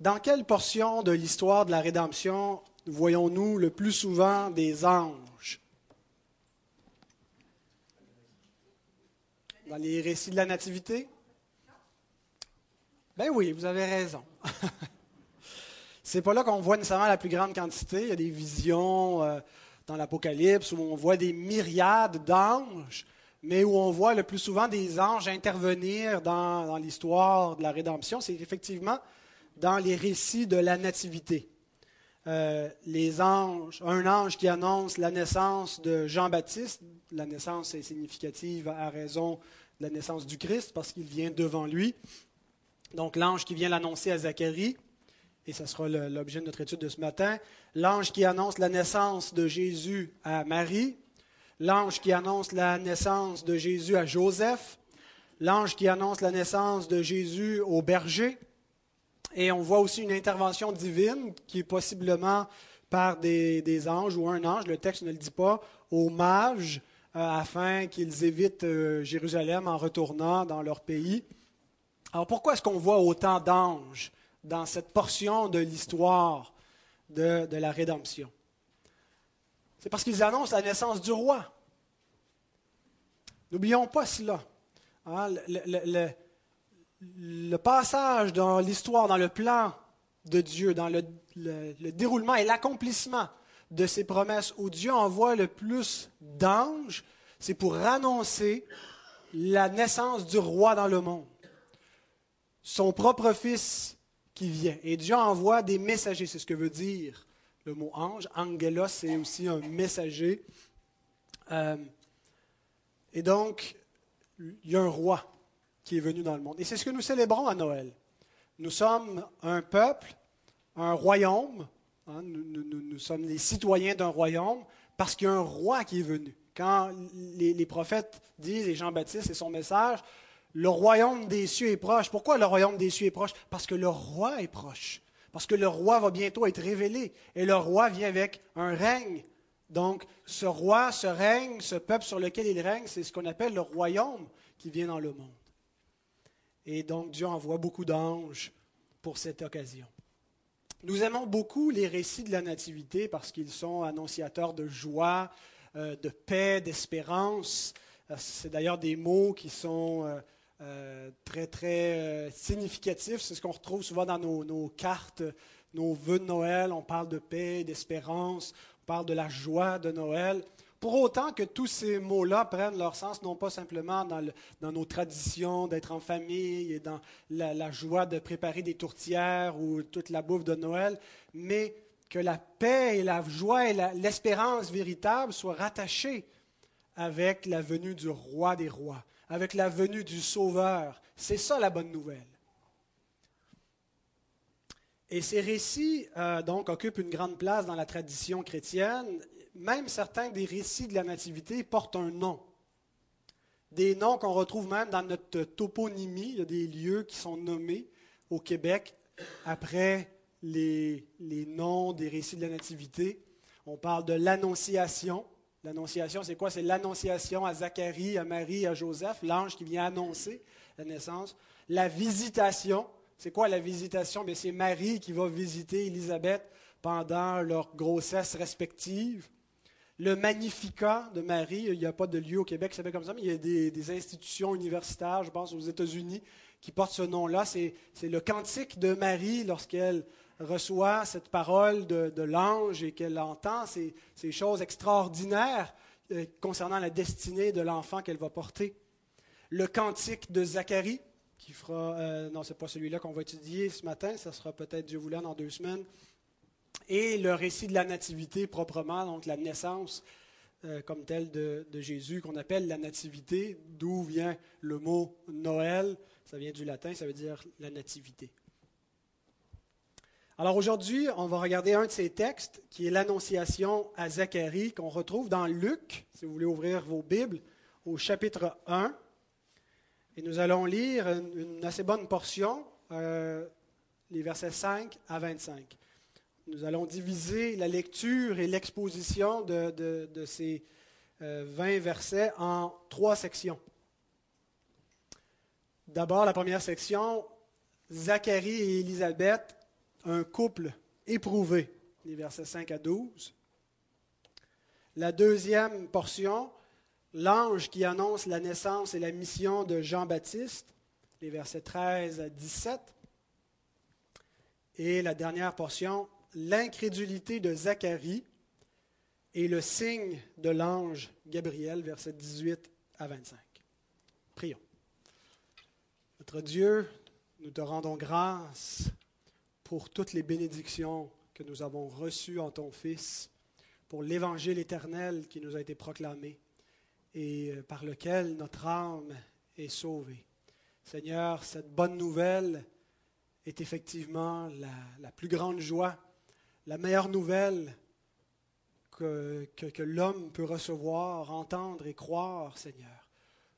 Dans quelle portion de l'histoire de la rédemption voyons-nous le plus souvent des anges? Dans les récits de la Nativité? Ben oui, vous avez raison. C'est pas là qu'on voit nécessairement la plus grande quantité. Il y a des visions euh, dans l'Apocalypse où on voit des myriades d'anges, mais où on voit le plus souvent des anges intervenir dans, dans l'histoire de la rédemption. C'est effectivement dans les récits de la Nativité. Euh, les anges, un ange qui annonce la naissance de Jean-Baptiste, la naissance est significative à raison de la naissance du Christ parce qu'il vient devant lui. Donc l'ange qui vient l'annoncer à Zacharie, et ce sera l'objet de notre étude de ce matin, l'ange qui annonce la naissance de Jésus à Marie, l'ange qui annonce la naissance de Jésus à Joseph, l'ange qui annonce la naissance de Jésus au berger, et on voit aussi une intervention divine qui est possiblement par des, anges ou un ange, le texte ne le dit pas, aux mages euh, afin qu'ils évitent euh, Jérusalem en retournant dans leur pays. Alors pourquoi est-ce qu'on voit autant d'anges dans cette portion de l'histoire de, la rédemption? C'est parce qu'ils annoncent la naissance du roi. N'oublions pas cela. Hein, passage dans l'histoire, dans le plan de Dieu, dans le, déroulement et l'accomplissement de ses promesses où Dieu envoie le plus d'anges, c'est pour annoncer la naissance du roi dans le monde. Son propre fils qui vient. Et Dieu envoie des messagers, c'est ce que veut dire le mot ange. Angelos, c'est aussi un messager. Euh, et donc, il y a un roi qui est venu dans le monde. Et c'est ce que nous célébrons à Noël. Nous sommes un peuple, un royaume, hein, nous, sommes les citoyens d'un royaume parce qu'il y a un roi qui est venu. Quand les, les prophètes disent, et Jean-Baptiste et son message, le royaume des cieux est proche. Pourquoi le royaume des cieux est proche? Parce que le roi est proche. Parce que le roi va bientôt être révélé. Et le roi vient avec un règne. Donc, ce roi, ce règne, ce peuple sur lequel il règne, c'est ce qu'on appelle le royaume qui vient dans le monde. Et donc Dieu envoie beaucoup d'anges pour cette occasion. Nous aimons beaucoup les récits de la Nativité parce qu'ils sont annonciateurs de joie, euh, de paix, d'espérance. Euh, c'est d'ailleurs des mots qui sont euh, très, très significatifs. C'est ce qu'on retrouve souvent dans nos, nos, cartes, nos vœux de Noël. On parle de paix, d'espérance, on parle de la joie de Noël. Pour autant que tous ces mots-là prennent leur sens, non pas simplement dans, nos traditions d'être en famille et dans la, joie de préparer des tourtières ou toute la bouffe de Noël, mais que la paix et la joie et l'espérance véritable soient rattachées avec la venue du roi des rois, avec la venue du Sauveur. C'est ça la bonne nouvelle. Et ces récits, euh, donc, occupent une grande place dans la tradition chrétienne même certains des récits de la Nativité portent un nom. Des noms qu'on retrouve même dans notre toponymie. Il y a des lieux qui sont nommés au Québec après les, les noms des récits de la Nativité. On parle de l'Annonciation. L'Annonciation, c'est quoi? C'est l'Annonciation à Zacharie, à Marie, à Joseph, l'ange qui vient annoncer la naissance. La Visitation. C'est quoi la Visitation? C'est Marie qui va visiter Élisabeth pendant leur grossesse respective le Magnificat de Marie. Il n'y a pas de lieu au Québec qui s'appelle comme ça, mais il y a des, institutions universitaires, je pense aux États-Unis, qui portent ce nom-là. C'est, le cantique de Marie lorsqu'elle reçoit cette parole de, l'ange et qu'elle entend ces, choses extraordinaires euh, concernant la destinée de l'enfant qu'elle va porter. Le cantique de Zacharie, qui fera, euh, non, ce n'est pas celui-là qu'on va étudier ce matin, ça sera peut-être Dieu voulant dans deux semaines et le récit de la nativité proprement, donc la naissance euh, comme telle de, Jésus, qu'on appelle la nativité, d'où vient le mot Noël. Ça vient du latin, ça veut dire la nativité. Alors aujourd'hui, on va regarder un de ces textes qui est l'Annonciation à Zacharie, qu'on retrouve dans Luc, si vous voulez ouvrir vos Bibles, au chapitre 1. Et nous allons lire une, assez bonne portion, euh, les versets 5 à 25. Nous allons diviser la lecture et l'exposition de, ces 20 euh, versets en trois sections. D'abord, la première section, Zacharie et Élisabeth un couple éprouvé, les versets 5 à 12. La deuxième portion, l'ange qui annonce la naissance et la mission de Jean-Baptiste, les versets 13 à 17. Et la dernière portion, l'incrédulité de Zacharie et le signe de l'ange Gabriel, versets 18 à 25. Prions. Notre Dieu, nous te rendons grâce pour toutes les bénédictions que nous avons reçues en ton Fils, pour l'évangile éternel qui nous a été proclamé et euh, par lequel notre âme est sauvée. Seigneur, cette bonne nouvelle est effectivement la, plus grande joie, la meilleure nouvelle que, l'homme peut recevoir, entendre et croire, Seigneur.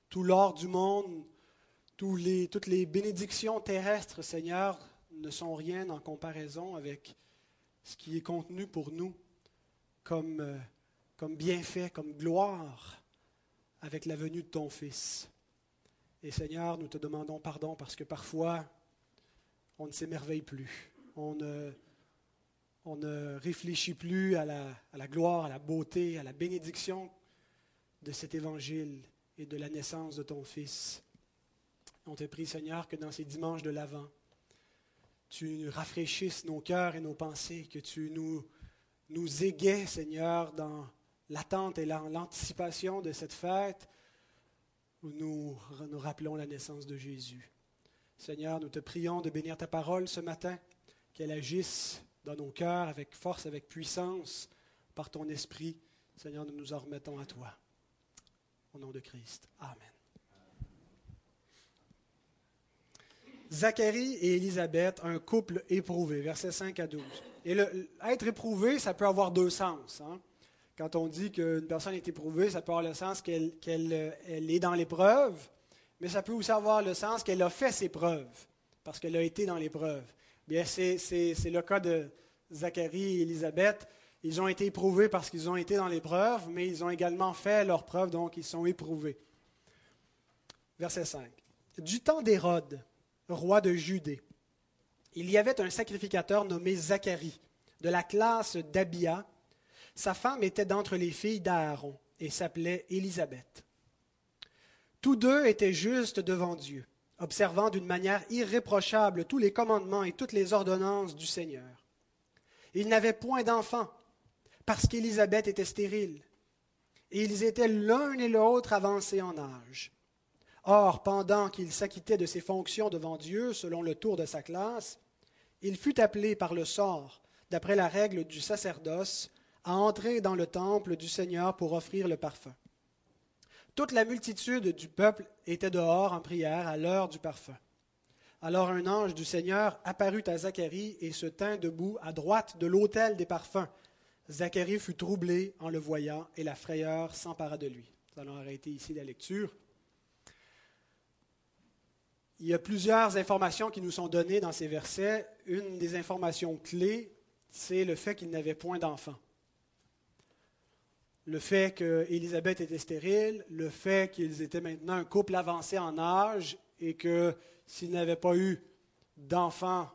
Tout l'or du monde, toutes les bénédictions terrestres, Seigneur, ne sont rien en comparaison avec ce qui est contenu pour nous comme, euh, comme bienfait, comme gloire avec la venue de ton Fils. Et Seigneur, nous te demandons pardon parce que parfois, on ne s'émerveille plus. On ne, on ne réfléchit plus à la, gloire, à la beauté, à la bénédiction de cet évangile et de la naissance de ton Fils. On te prie, Seigneur, que dans ces dimanches de l'Avent, tu rafraîchisses nos cœurs et nos pensées, que tu nous, nous égaies, Seigneur, dans l'attente et l'anticipation de cette fête où nous nous rappelons la naissance de Jésus. Seigneur, nous te prions de bénir ta parole ce matin, qu'elle agisse dans nos cœurs avec force, avec puissance, par ton esprit. Seigneur, nous nous en remettons à toi. Au nom de Christ. Amen. Zacharie et Élisabeth, un couple éprouvé, versets 5 à 12. Et le, être éprouvé, ça peut avoir deux sens. Hein. Quand on dit qu'une personne est éprouvée, ça peut avoir le sens qu'elle est dans l'épreuve, mais ça peut aussi avoir le sens qu'elle a fait ses preuves, parce qu'elle a été dans l'épreuve. Bien, c'est le cas de Zacharie et Élisabeth. Ils ont été éprouvés parce qu'ils ont été dans l'épreuve, mais ils ont également fait leurs preuves, donc ils sont éprouvés. Verset 5. Du temps d'Hérode, roi de Judée, il y avait un sacrificateur nommé Zacharie, de la classe d'Abia, sa femme était d'entre les filles d'Aaron et s'appelait Élisabeth. Tous deux étaient justes devant Dieu, observant d'une manière irréprochable tous les commandements et toutes les ordonnances du Seigneur. Ils n'avaient point d'enfants, parce qu'Élisabeth était stérile, et ils étaient l'un et l'autre avancés en âge. Or, pendant qu'il s'acquittait de ses fonctions devant Dieu selon le tour de sa classe, il fut appelé par le sort, d'après la règle du sacerdoce, à entrer dans le temple du Seigneur pour offrir le parfum. Toute la multitude du peuple était dehors en prière à l'heure du parfum. Alors un ange du Seigneur apparut à Zacharie et se tint debout à droite de l'autel des parfums. Zacharie fut troublé en le voyant et la frayeur s'empara de lui. Nous allons arrêter ici la lecture. Il y a plusieurs informations qui nous sont données dans ces versets. Une des informations clés, c'est le fait qu'il n'avait point d'enfant le fait qu'Élisabeth était stérile, le fait qu'ils étaient maintenant un couple avancé en âge et que s'ils n'avaient pas eu d'enfants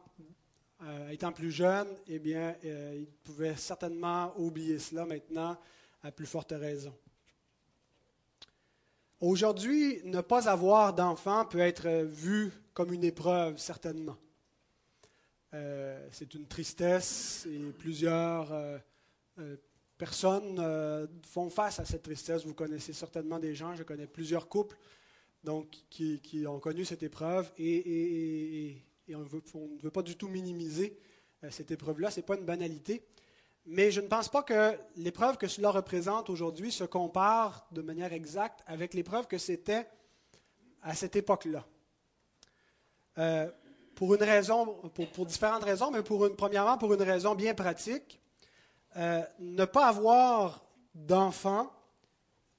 euh, étant plus jeunes, eh bien, euh, ils pouvaient certainement oublier cela maintenant à plus forte raison. Aujourd'hui, ne pas avoir d'enfants peut être vu comme une épreuve, certainement. Euh, c'est une tristesse et plusieurs personnes euh, font face à cette tristesse. Vous connaissez certainement des gens, je connais plusieurs couples qui, ont connu cette épreuve et, on, ne veut pas du tout minimiser euh, cette épreuve-là. Ce n'est pas une banalité. Mais je ne pense pas que l'épreuve que cela représente aujourd'hui se compare de manière exacte avec l'épreuve que c'était à cette époque-là. Euh, pour une raison, différentes raisons, mais pour une, premièrement pour une raison bien pratique. Euh, ne pas avoir d'enfants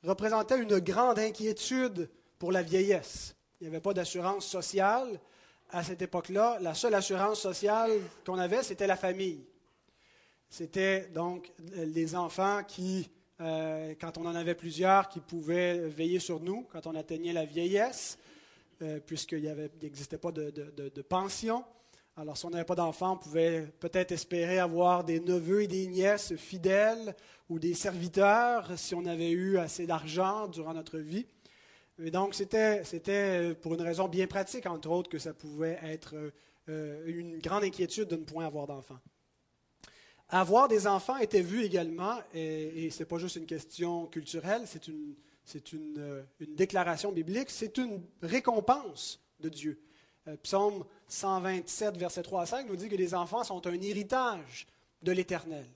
représentait une grande inquiétude pour la vieillesse. Il n'y avait pas d'assurance sociale à cette époque-là. La seule assurance sociale qu'on avait, c'était la famille. C'était donc les enfants qui, euh, quand on en avait plusieurs, qui pouvaient veiller sur nous quand on atteignait la vieillesse, euh, puisqu'il n'existait pas de, de, pension. Alors, si on n'avait pas d'enfants, on pouvait peut-être espérer avoir des neveux et des nièces fidèles ou des serviteurs si on avait eu assez d'argent durant notre vie. Et donc, c'était, pour une raison bien pratique, entre autres, que ça pouvait être euh, une grande inquiétude de ne point avoir d'enfants. Avoir des enfants était vu également, et, et ce n'est pas juste une question culturelle, c'est, une, une, euh, une déclaration biblique, c'est une récompense de Dieu. Euh, Psaume 127, verset 3 à 5 nous dit que les enfants sont un héritage de l'Éternel.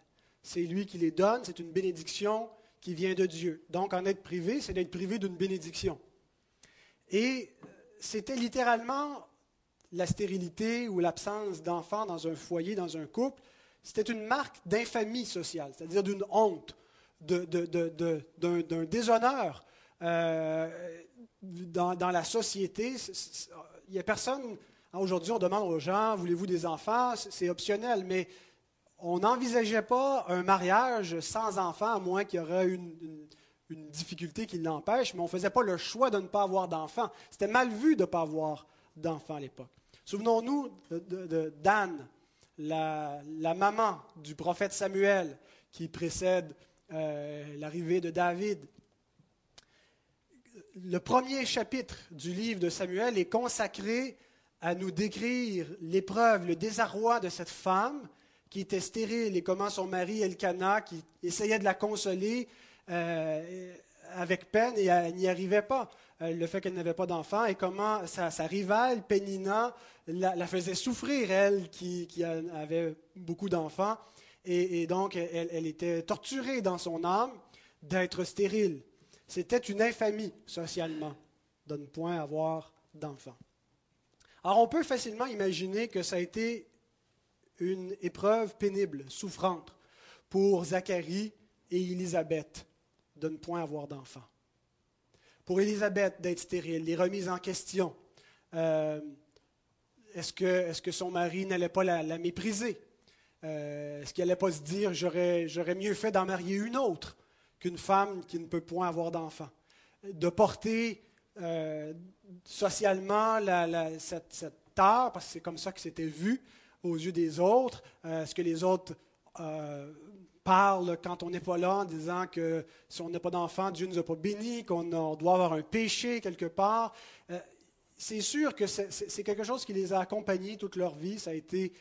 C'est lui qui les donne, c'est une bénédiction qui vient de Dieu. Donc, en être privé, c'est d'être privé d'une bénédiction. Et euh, c'était littéralement la stérilité ou l'absence d'enfants dans un foyer, dans un couple, c'était une marque d'infamie sociale, c'est-à-dire d'une honte, d'un déshonneur euh, dans, la société n'y a personne. Hein, aujourd'hui, on demande aux gens voulez-vous des enfants? C'est optionnel, mais on n'envisageait pas un mariage sans enfants, à moins qu'il y aurait une, difficulté qui l'empêche, mais on ne faisait pas le choix de ne pas avoir d'enfants. C'était mal vu de ne pas avoir d'enfants à l'époque. Souvenons-nous de, la, la, maman du prophète Samuel, qui précède euh, l'arrivée de David le premier chapitre du livre de Samuel est consacré à nous décrire l'épreuve, le désarroi de cette femme qui était stérile et comment son mari Elkanah, qui essayait de la consoler euh, avec peine et elle n'y arrivait pas, euh, le fait qu'elle n'avait pas d'enfant, et comment sa, rivale Pénina la, faisait souffrir, elle qui, avait beaucoup d'enfants, et, donc elle était torturée dans son âme d'être stérile. C'était une infamie socialement de ne point avoir d'enfants. Alors on peut facilement imaginer que ça a été une épreuve pénible, souffrante pour Zacharie et Élisabeth de ne point avoir d'enfants. Pour Élisabeth d'être stérile, les remises en question. Euh, est-ce, que, son mari n'allait pas la, mépriser? Euh, est-ce qu'il n'allait pas se dire j'aurais mieux fait d'en marier une autre? Qu'une femme qui ne peut point avoir d'enfant. De porter euh, socialement cette, cette, tare, parce que c'est comme ça que c'était vu aux yeux des autres, euh, ce que les autres euh, parlent quand on n'est pas là en disant que si on n'a pas d'enfant, Dieu ne nous a pas bénis, qu'on doit avoir un péché quelque part. c'est sûr que c'est quelque chose qui les a accompagnés toute leur vie. Ça a été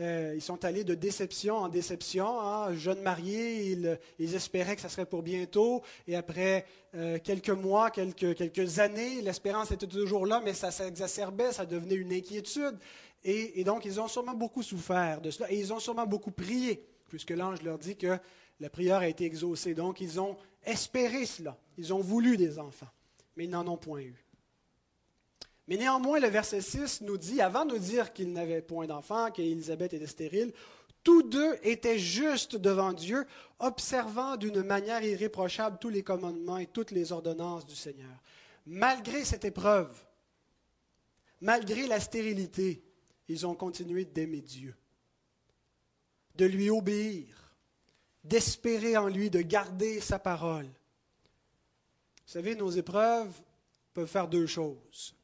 euh, ils sont allés de déception en déception. Hein. Jeunes mariés, ils, espéraient que ça serait pour bientôt. Et après euh, quelques mois, quelques, années, l'espérance était toujours là, mais ça s'exacerbait, ça devenait une inquiétude. Et, donc, ils ont sûrement beaucoup souffert de cela. Et ils ont sûrement beaucoup prié, puisque l'ange leur dit que la prière a été exaucée. Donc, ils ont espéré cela. Ils ont voulu des enfants, mais ils n'en ont point eu. Mais néanmoins, le verset 6 nous dit, avant de nous dire qu'ils n'avaient point d'enfant, qu'Élisabeth était stérile, tous deux étaient justes devant Dieu, observant d'une manière irréprochable tous les commandements et toutes les ordonnances du Seigneur. Malgré cette épreuve, malgré la stérilité, ils ont continué d'aimer Dieu, de lui obéir, d'espérer en lui, de garder sa parole. Vous savez, nos épreuves peuvent faire deux choses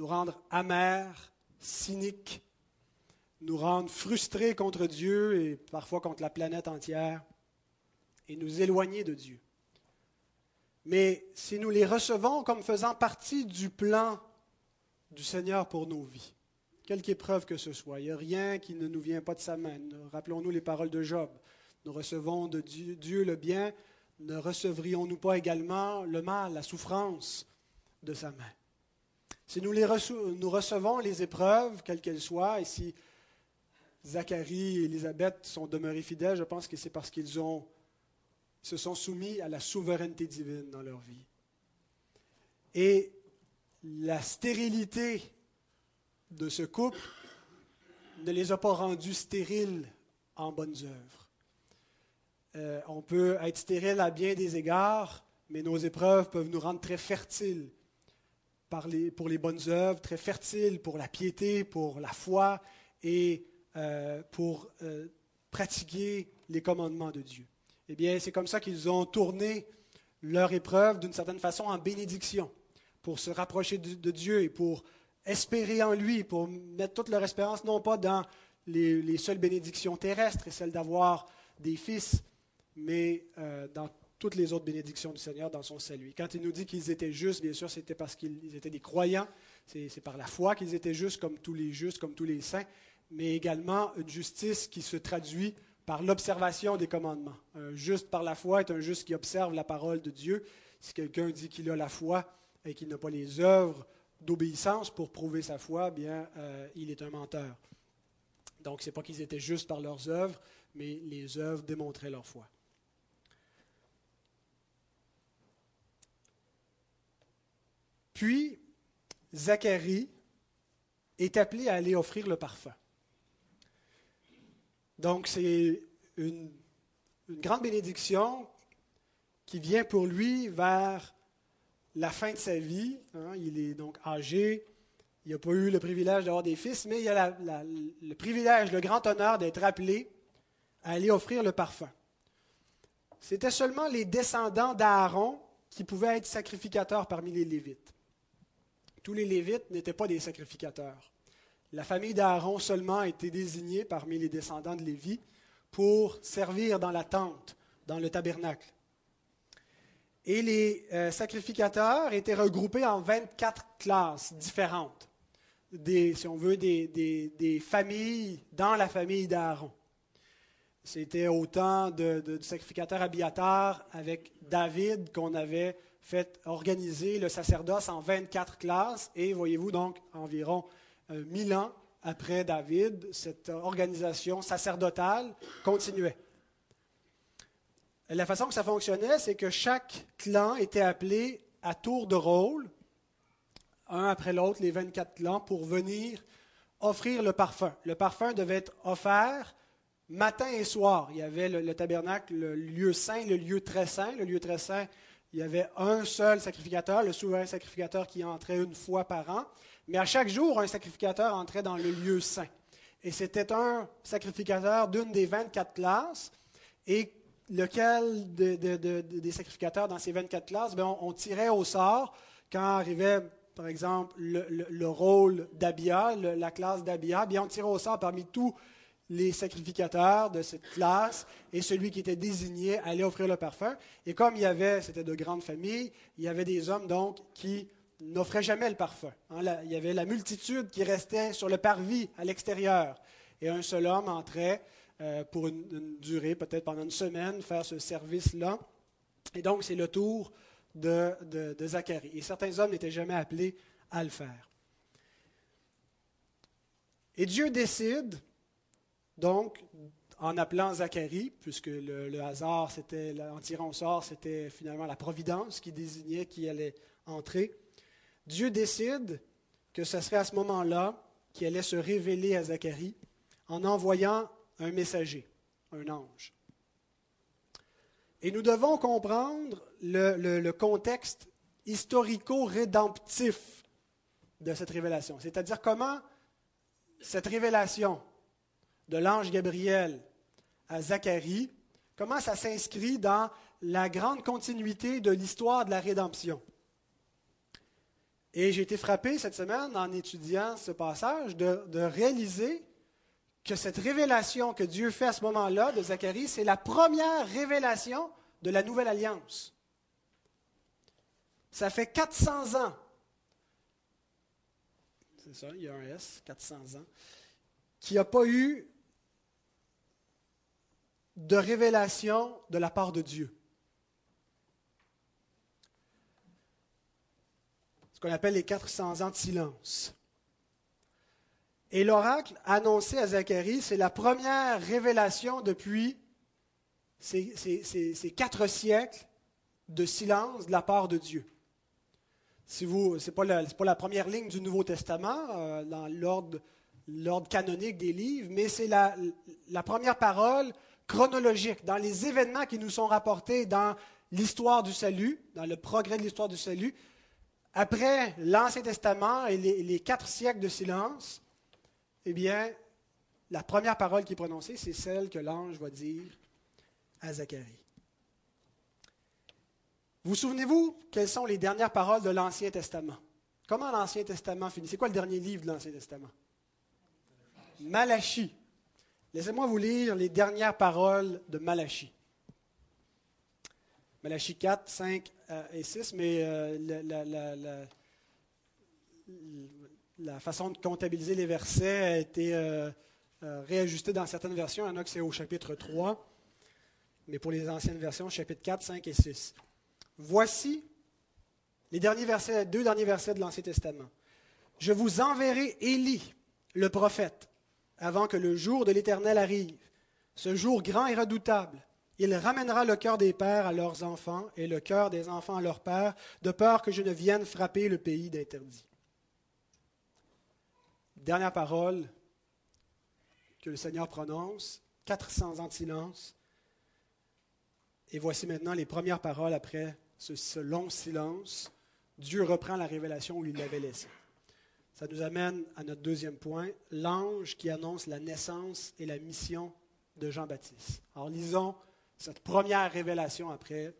nous rendre amers, cyniques, nous rendre frustrés contre Dieu et parfois contre la planète entière, et nous éloigner de Dieu. Mais si nous les recevons comme faisant partie du plan du Seigneur pour nos vies, quelque épreuve que ce soit, il n'y a rien qui ne nous vient pas de sa main. Rappelons-nous les paroles de Job. Nous recevons de Dieu, Dieu le bien, ne recevrions-nous pas également le mal, la souffrance de sa main? Si nous, recevons les épreuves, quelles qu'elles soient, et si Zacharie et Élisabeth sont demeurés fidèles, je pense que c'est parce qu'ils se sont soumis à la souveraineté divine dans leur vie. Et la stérilité de ce couple ne les a pas rendus stériles en bonnes œuvres. Euh, on peut être stérile à bien des égards, mais nos épreuves peuvent nous rendre très fertiles pour les bonnes œuvres, très fertile pour la piété, pour la foi et euh, pour euh, pratiquer les commandements de Dieu. Eh bien, c'est comme ça qu'ils ont tourné leur épreuve d'une certaine façon en bénédiction, pour se rapprocher de, Dieu et pour espérer en lui, pour mettre toute leur espérance non pas dans les, les seules bénédictions terrestres et celle d'avoir des fils, mais euh, dans toutes les autres bénédictions du Seigneur dans son salut. Quand il nous dit qu'ils étaient justes, bien sûr, c'était parce qu'ils étaient des croyants, c'est par la foi qu'ils étaient justes comme tous les justes, comme tous les saints, mais également une justice qui se traduit par l'observation des commandements. Un juste par la foi est un juste qui observe la parole de Dieu. Si quelqu'un dit qu'il a la foi et qu'il n'a pas les œuvres d'obéissance pour prouver sa foi, bien, euh, il est un menteur. Donc, ce n'est pas qu'ils étaient justes par leurs œuvres, mais les œuvres démontraient leur foi. Puis, Zacharie est appelé à aller offrir le parfum. Donc, c'est une, grande bénédiction qui vient pour lui vers la fin de sa vie. Hein. il est donc âgé, il n'a pas eu le privilège d'avoir des fils, mais il a le privilège, le grand honneur d'être appelé à aller offrir le parfum. C'était seulement les descendants d'Aaron qui pouvaient être sacrificateurs parmi les Lévites. Tous les Lévites n'étaient pas des sacrificateurs. La famille d'Aaron seulement était désignée parmi les descendants de Lévi pour servir dans la tente, dans le tabernacle. Et les euh, sacrificateurs étaient regroupés en 24 classes différentes, des, si on veut, des, familles dans la famille d'Aaron. C'était au temps de, du sacrificateur Abiatar avec David qu'on avait fait organiser le sacerdoce en 24 classes. Et voyez-vous donc, environ euh, mille ans après David, cette organisation sacerdotale continuait. La façon que ça fonctionnait, c'est que chaque clan était appelé à tour de rôle, un après l'autre, les 24 clans, pour venir offrir le parfum. Le parfum devait être offert matin et soir. Il y avait le, tabernacle, le lieu saint, le lieu très saint. Le lieu très saint, il y avait un seul sacrificateur, le souverain sacrificateur qui entrait une fois par an. Mais à chaque jour, un sacrificateur entrait dans le lieu saint. Et c'était un sacrificateur d'une des 24 classes. Et lequel des sacrificateurs dans ces 24 classes, ben, on, tirait au sort quand arrivait, par exemple, le, rôle d'Abia, la classe d'Abia, bien on tirait au sort parmi tous les sacrificateurs de cette classe et celui qui était désigné allait offrir le parfum. Et comme il y avait, c'était de grandes familles, il y avait des hommes donc qui n'offraient jamais le parfum. Hein. il y avait la multitude qui restait sur le parvis à l'extérieur. Et un seul homme entrait euh, pour une, durée, peut-être pendant une semaine, faire ce service-là. Et donc, c'est le tour de, de Zacharie. Et certains hommes n'étaient jamais appelés à le faire. Et Dieu décide donc, en appelant Zacharie, puisque le, hasard, c'était, en tirant au sort, c'était finalement la providence qui désignait qui allait entrer, Dieu décide que ce serait à ce moment-là qu'il allait se révéler à Zacharie en envoyant un messager, un ange. Et nous devons comprendre le contexte historico-rédemptif de cette révélation, c'est-à-dire comment cette révélation de l'ange Gabriel à Zacharie, comment ça s'inscrit dans la grande continuité de l'histoire de la rédemption. Et j'ai été frappé cette semaine en étudiant ce passage de, réaliser que cette révélation que Dieu fait à ce moment-là de Zacharie, c'est la première révélation de la nouvelle alliance. Ça fait 400 ans. C'est ça, il y a un S, 400 ans. Qui n'a pas eu de révélation de la part de Dieu. Ce qu'on appelle les 400 ans de silence. Et l'oracle annoncé à Zacharie, c'est la première révélation depuis ces, quatre siècles de silence de la part de Dieu. Ce n'est pas, la première ligne du Nouveau Testament euh, dans l'ordre canonique des livres, mais c'est la première parole chronologique, dans les événements qui nous sont rapportés dans l'histoire du salut, dans le progrès de l'histoire du salut, après l'Ancien Testament et les, quatre siècles de silence, eh bien, la première parole qui est prononcée, c'est celle que l'ange va dire à Zacharie. Vous souvenez-vous quelles sont les dernières paroles de l'Ancien Testament? Comment l'Ancien Testament finit? C'est quoi le dernier livre de l'Ancien Testament? Malachie. Laissez-moi vous lire les dernières paroles de Malachie. Malachie 4, 5 euh, et 6, mais euh, la, façon de comptabiliser les versets a été euh, réajustée dans certaines versions. Il y en a que c'est au chapitre 3, mais pour les anciennes versions, chapitre 4, 5 et 6. Voici les derniers versets, deux derniers versets de l'Ancien Testament. Je vous enverrai Élie, le prophète, avant que le jour de l'Éternel arrive, ce jour grand et redoutable. Il ramènera le cœur des pères à leurs enfants et le cœur des enfants à leurs pères, de peur que je ne vienne frapper le pays d'interdit. Dernière parole que le Seigneur prononce, 400 ans de silence. Et voici maintenant les premières paroles après ce, long silence Dieu reprend la révélation où il l'avait laissée. Ça nous amène à notre deuxième point, l'ange qui annonce la naissance et la mission de Jean-Baptiste. Alors lisons cette première révélation après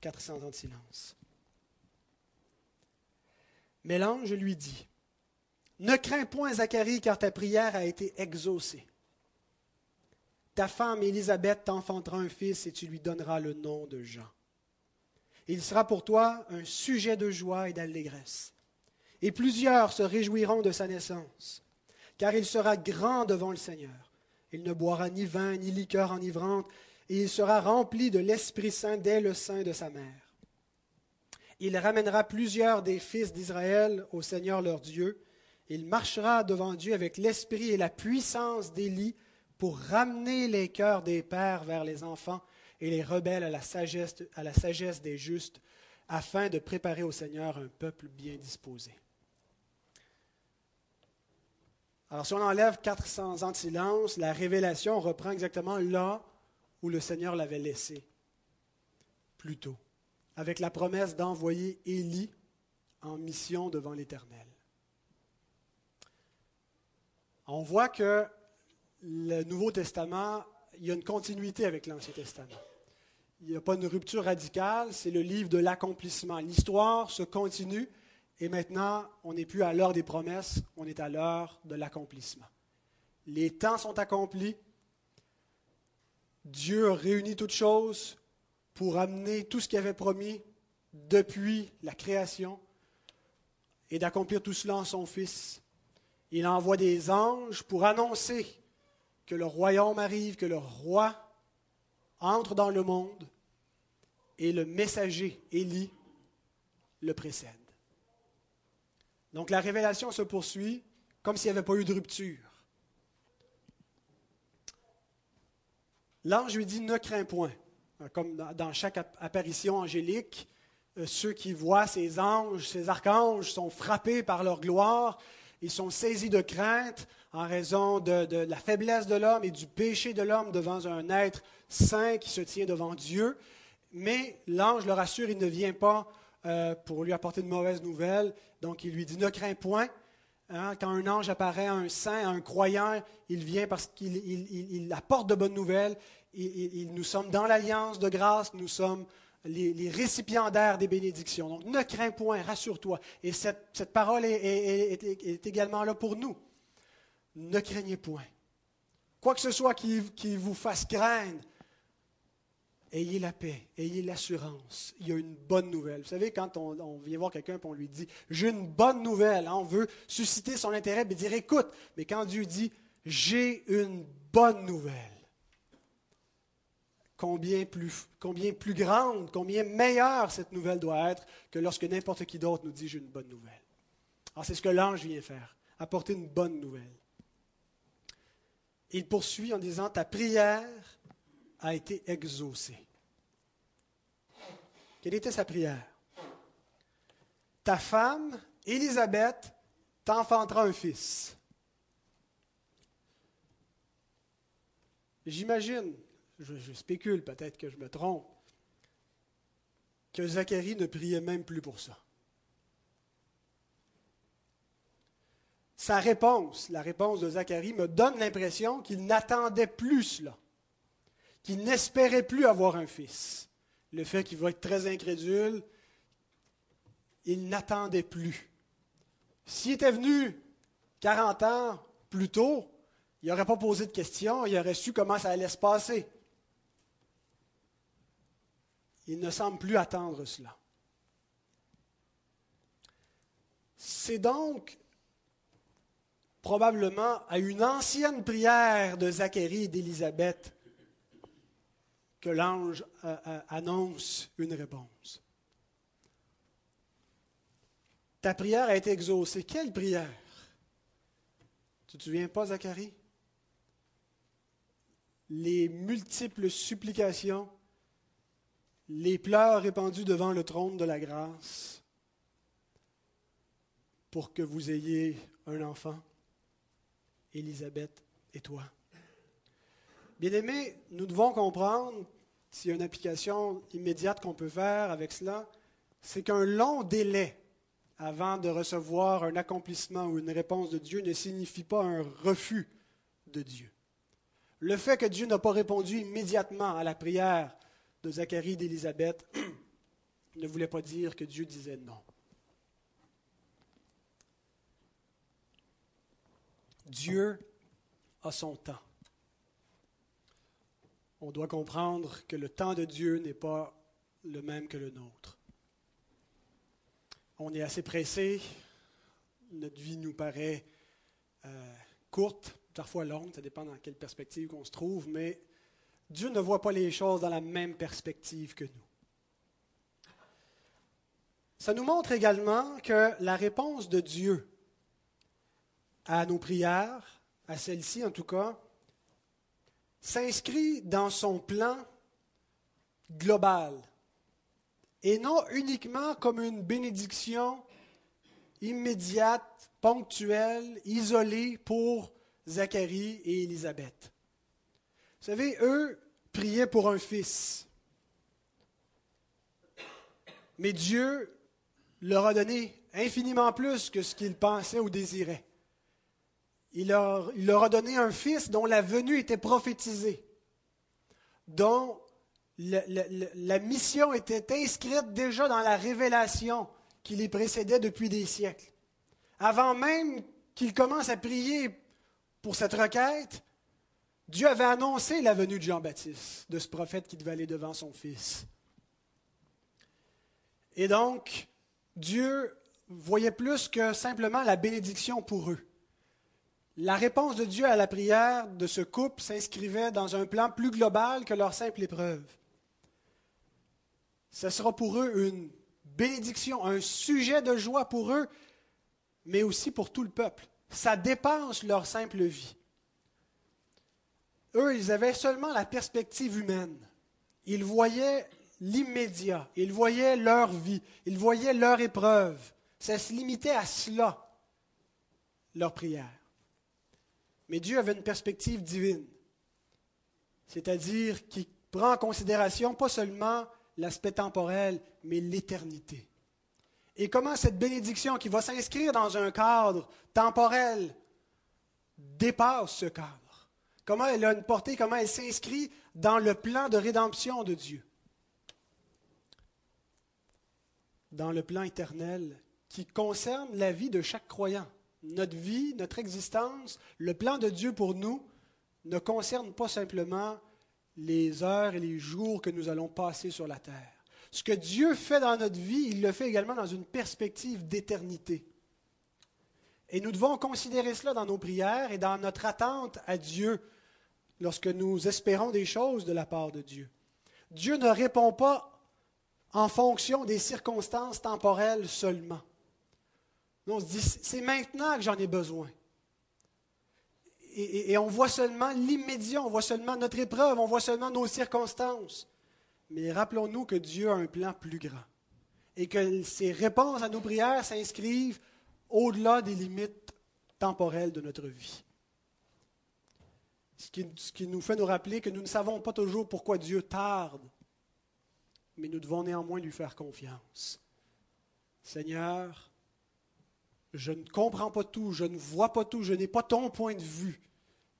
400 ans de silence. Mais l'ange lui dit, Ne crains point Zacharie, car ta prière a été exaucée. Ta femme Élisabeth t'enfantera un fils et tu lui donneras le nom de Jean. Il sera pour toi un sujet de joie et d'allégresse. Et plusieurs se réjouiront de sa naissance, car il sera grand devant le Seigneur. Il ne boira ni vin ni liqueur enivrante, et il sera rempli de l'Esprit Saint dès le sein de sa mère. Il ramènera plusieurs des fils d'Israël au Seigneur leur Dieu. Il marchera devant Dieu avec l'esprit et la puissance d'Élie pour ramener les cœurs des pères vers les enfants et les rebelles à la sagesse, à la sagesse des justes, afin de préparer au Seigneur un peuple bien disposé. Alors si on enlève 400 ans de silence, la révélation reprend exactement là où le Seigneur l'avait laissé, plus tôt, avec la promesse d'envoyer Élie en mission devant l'Éternel. On voit que le Nouveau Testament il y a une continuité avec l'Ancien Testament. Il n'y a pas une rupture radicale, c'est le livre de l'accomplissement. L'histoire se continue et maintenant, on n'est plus à l'heure des promesses, on est à l'heure de l'accomplissement. Les temps sont accomplis. Dieu a réuni toutes choses pour amener tout ce qu'il avait promis depuis la création et d'accomplir tout cela en son Fils. Il envoie des anges pour annoncer que le royaume arrive, que le roi entre dans le monde et le messager, Élie, le précède. Donc la révélation se poursuit comme s'il n'y avait pas eu de rupture. L'ange lui dit ne crains point. Comme dans chaque apparition angélique, euh, ceux qui voient ces anges, ces archanges sont frappés par leur gloire, ils sont saisis de crainte en raison de, la faiblesse de l'homme et du péché de l'homme devant un être saint qui se tient devant Dieu. Mais l'ange le rassure, il ne vient pas euh, pour lui apporter de mauvaises nouvelles. Donc il lui dit, ne crains point. Hein, quand un ange apparaît à un saint, à un croyant, il vient parce qu'il apporte de bonnes nouvelles. nous sommes dans l'alliance de grâce, nous sommes les, récipiendaires des bénédictions. Donc ne crains point, rassure-toi. Et cette, parole est également là pour nous ne craignez point. Quoi que ce soit qui, vous fasse craindre, ayez la paix, ayez l'assurance. Il y a une bonne nouvelle. Vous savez, quand on, vient voir quelqu'un et on lui dit J'ai une bonne nouvelle, hein, on veut susciter son intérêt et dire Écoute, mais quand Dieu dit J'ai une bonne nouvelle, combien plus, combien plus grande, combien meilleure cette nouvelle doit être que lorsque n'importe qui d'autre nous dit J'ai une bonne nouvelle. Alors, c'est ce que l'ange vient faire apporter une bonne nouvelle. Il poursuit en disant, ta prière a été exaucée. Quelle était sa prière? Ta femme, Élisabeth, t'enfantera un fils. J'imagine, je, je, spécule, peut-être que je me trompe, que Zacharie ne priait même plus pour ça. sa réponse, la réponse de Zacharie, me donne l'impression qu'il n'attendait plus cela, qu'il n'espérait plus avoir un fils. Le fait qu'il va être très incrédule, il n'attendait plus. S'il était venu 40 ans plus tôt, il n'aurait pas posé de questions, il aurait su comment ça allait se passer. Il ne semble plus attendre cela. C'est donc probablement à une ancienne prière de Zacharie et d'Élisabeth que l'ange euh, euh, annonce une réponse. Ta prière a été exaucée. Quelle prière? Tu ne te souviens pas, Zacharie? Les multiples supplications, les pleurs répandus devant le trône de la grâce pour que vous ayez un enfant, Élisabeth et toi. Bien-aimés, nous devons comprendre, s'il y a une application immédiate qu'on peut faire avec cela, c'est qu'un long délai avant de recevoir un accomplissement ou une réponse de Dieu ne signifie pas un refus de Dieu. Le fait que Dieu n'a pas répondu immédiatement à la prière de Zacharie et d'Élisabeth ne voulait pas dire que Dieu disait non. Dieu a son temps. On doit comprendre que le temps de Dieu n'est pas le même que le nôtre. On est assez pressé, notre vie nous paraît euh, courte, parfois longue, ça dépend dans quelle perspective qu'on se trouve, mais Dieu ne voit pas les choses dans la même perspective que nous. Ça nous montre également que la réponse de Dieu à nos prières, à celle-ci en tout cas, s'inscrit dans son plan global et non uniquement comme une bénédiction immédiate, ponctuelle, isolée pour Zacharie et Élisabeth. Vous savez, eux priaient pour un fils. Mais Dieu leur a donné infiniment plus que ce qu'ils pensaient ou désiraient il leur, a donné un fils dont la venue était prophétisée, dont la, mission était inscrite déjà dans la révélation qui les précédait depuis des siècles. Avant même qu'ils commencent à prier pour cette requête, Dieu avait annoncé la venue de Jean-Baptiste, de ce prophète qui devait aller devant son fils. Et donc, Dieu voyait plus que simplement la bénédiction pour eux. La réponse de Dieu à la prière de ce couple s'inscrivait dans un plan plus global que leur simple épreuve. Ce sera pour eux une bénédiction, un sujet de joie pour eux, mais aussi pour tout le peuple. Ça dépasse leur simple vie. Eux, ils avaient seulement la perspective humaine. Ils voyaient l'immédiat, ils voyaient leur vie, ils voyaient leur épreuve. Ça se limitait à cela, leur prière. Mais Dieu avait une perspective divine, c'est-à-dire qui prend en considération pas seulement l'aspect temporel, mais l'éternité. Et comment cette bénédiction qui va s'inscrire dans un cadre temporel dépasse ce cadre? Comment elle a une portée, comment elle s'inscrit dans le plan de rédemption de Dieu? Dans le plan éternel qui concerne la vie de chaque croyant notre vie, notre existence, le plan de Dieu pour nous ne concerne pas simplement les heures et les jours que nous allons passer sur la terre. Ce que Dieu fait dans notre vie, il le fait également dans une perspective d'éternité. Et nous devons considérer cela dans nos prières et dans notre attente à Dieu lorsque nous espérons des choses de la part de Dieu. Dieu ne répond pas en fonction des circonstances temporelles seulement on se dit, c'est maintenant que j'en ai besoin. Et, on voit seulement l'immédiat, on voit seulement notre épreuve, on voit seulement nos circonstances. Mais rappelons-nous que Dieu a un plan plus grand et que ses réponses à nos prières s'inscrivent au-delà des limites temporelles de notre vie. Ce qui, ce qui, nous fait nous rappeler que nous ne savons pas toujours pourquoi Dieu tarde, mais nous devons néanmoins lui faire confiance. Seigneur, je ne comprends pas tout, je ne vois pas tout, je n'ai pas ton point de vue,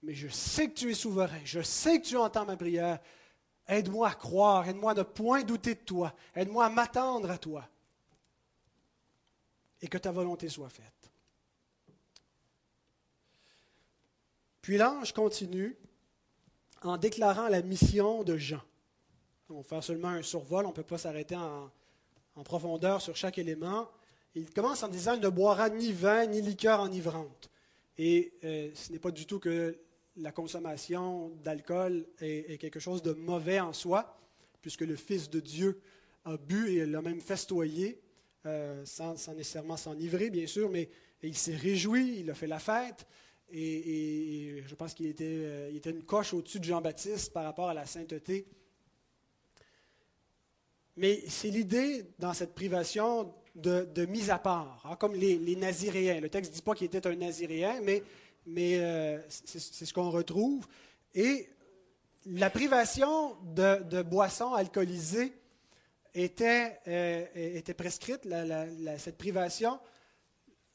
mais je sais que tu es souverain, je sais que tu entends ma prière. Aide-moi à croire, aide-moi à ne point douter de toi, aide-moi à m'attendre à toi et que ta volonté soit faite. Puis l'ange continue en déclarant la mission de Jean. On va faire seulement un survol, on ne peut pas s'arrêter en, en profondeur sur chaque élément. Il commence en disant Il ne boira ni vin ni liqueur enivrante. Et euh, ce n'est pas du tout que la consommation d'alcool est, quelque chose de mauvais en soi, puisque le Fils de Dieu a bu et l'a même festoyé, euh, sans, nécessairement s'enivrer, bien sûr, mais il s'est réjoui, il a fait la fête. Et, je pense qu'il euh, était, une coche au-dessus de Jean-Baptiste par rapport à la sainteté. Mais c'est l'idée dans cette privation de, mise à part, hein, comme les, Naziréens. Le texte ne dit pas qu'il était un Naziréen, mais, euh, c'est ce qu'on retrouve. Et la privation de, boissons alcoolisées était, euh, prescrite, cette privation,